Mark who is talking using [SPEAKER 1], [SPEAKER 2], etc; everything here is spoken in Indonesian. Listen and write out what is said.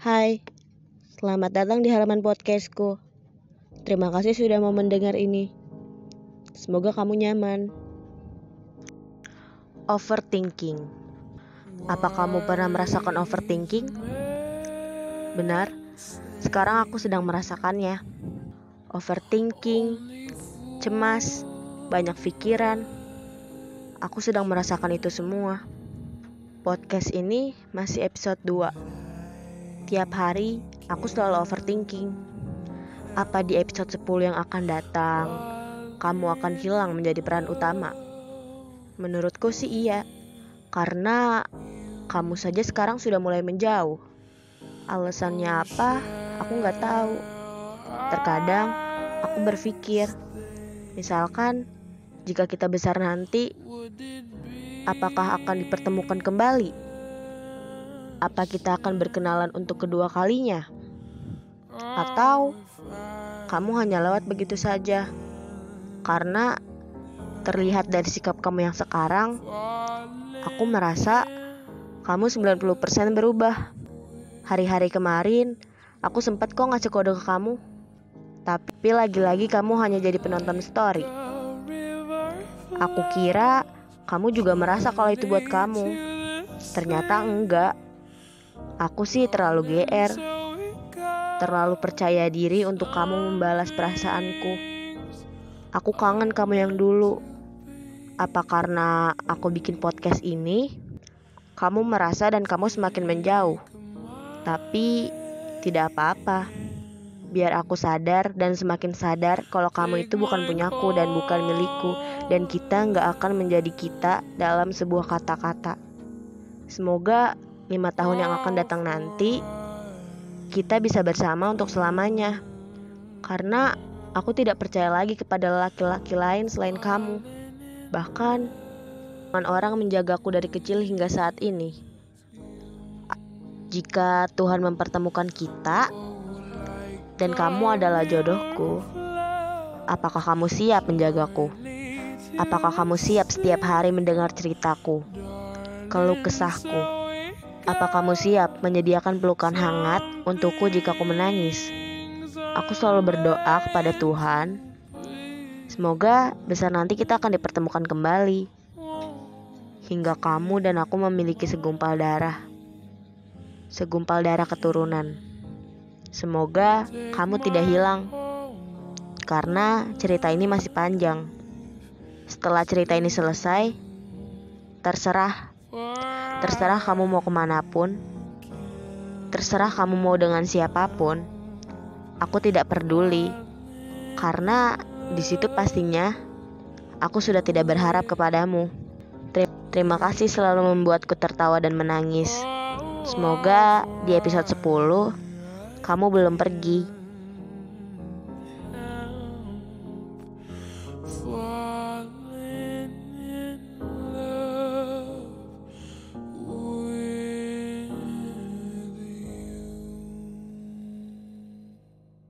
[SPEAKER 1] Hai, selamat datang di halaman podcastku. Terima kasih sudah mau mendengar ini. Semoga kamu nyaman. Overthinking. Apa kamu pernah merasakan overthinking? Benar, sekarang aku sedang merasakannya. Overthinking, cemas, banyak pikiran. Aku sedang merasakan itu semua. Podcast ini masih episode 2 Tiap hari, aku selalu overthinking. Apa di episode 10 yang akan datang, kamu akan hilang menjadi peran utama? Menurutku sih iya, karena kamu saja sekarang sudah mulai menjauh. Alasannya apa, aku nggak tahu. Terkadang, aku berpikir, misalkan jika kita besar nanti, apakah akan dipertemukan kembali? Apa kita akan berkenalan untuk kedua kalinya? Atau kamu hanya lewat begitu saja? Karena terlihat dari sikap kamu yang sekarang, aku merasa kamu 90% berubah. Hari-hari kemarin, aku sempat kok ngasih kode ke kamu. Tapi lagi-lagi kamu hanya jadi penonton story. Aku kira kamu juga merasa kalau itu buat kamu. Ternyata enggak. Aku sih terlalu GR, terlalu percaya diri untuk kamu membalas perasaanku. Aku kangen kamu yang dulu. Apa karena aku bikin podcast ini, kamu merasa dan kamu semakin menjauh? Tapi tidak apa-apa. Biar aku sadar dan semakin sadar kalau kamu itu bukan punyaku dan bukan milikku dan kita nggak akan menjadi kita dalam sebuah kata-kata. Semoga lima tahun yang akan datang nanti, kita bisa bersama untuk selamanya. Karena aku tidak percaya lagi kepada laki-laki lain selain kamu. Bahkan, orang menjagaku dari kecil hingga saat ini. Jika Tuhan mempertemukan kita, dan kamu adalah jodohku, apakah kamu siap menjagaku? Apakah kamu siap setiap hari mendengar ceritaku, keluh kesahku? Apa kamu siap menyediakan pelukan hangat untukku jika aku menangis? Aku selalu berdoa kepada Tuhan. Semoga besar nanti kita akan dipertemukan kembali. Hingga kamu dan aku memiliki segumpal darah. Segumpal darah keturunan. Semoga kamu tidak hilang. Karena cerita ini masih panjang. Setelah cerita ini selesai, terserah Terserah kamu mau ke mana pun, terserah kamu mau dengan siapa pun, aku tidak peduli. Karena di situ pastinya aku sudah tidak berharap kepadamu. Terima kasih selalu membuatku tertawa dan menangis. Semoga di episode 10 kamu belum pergi.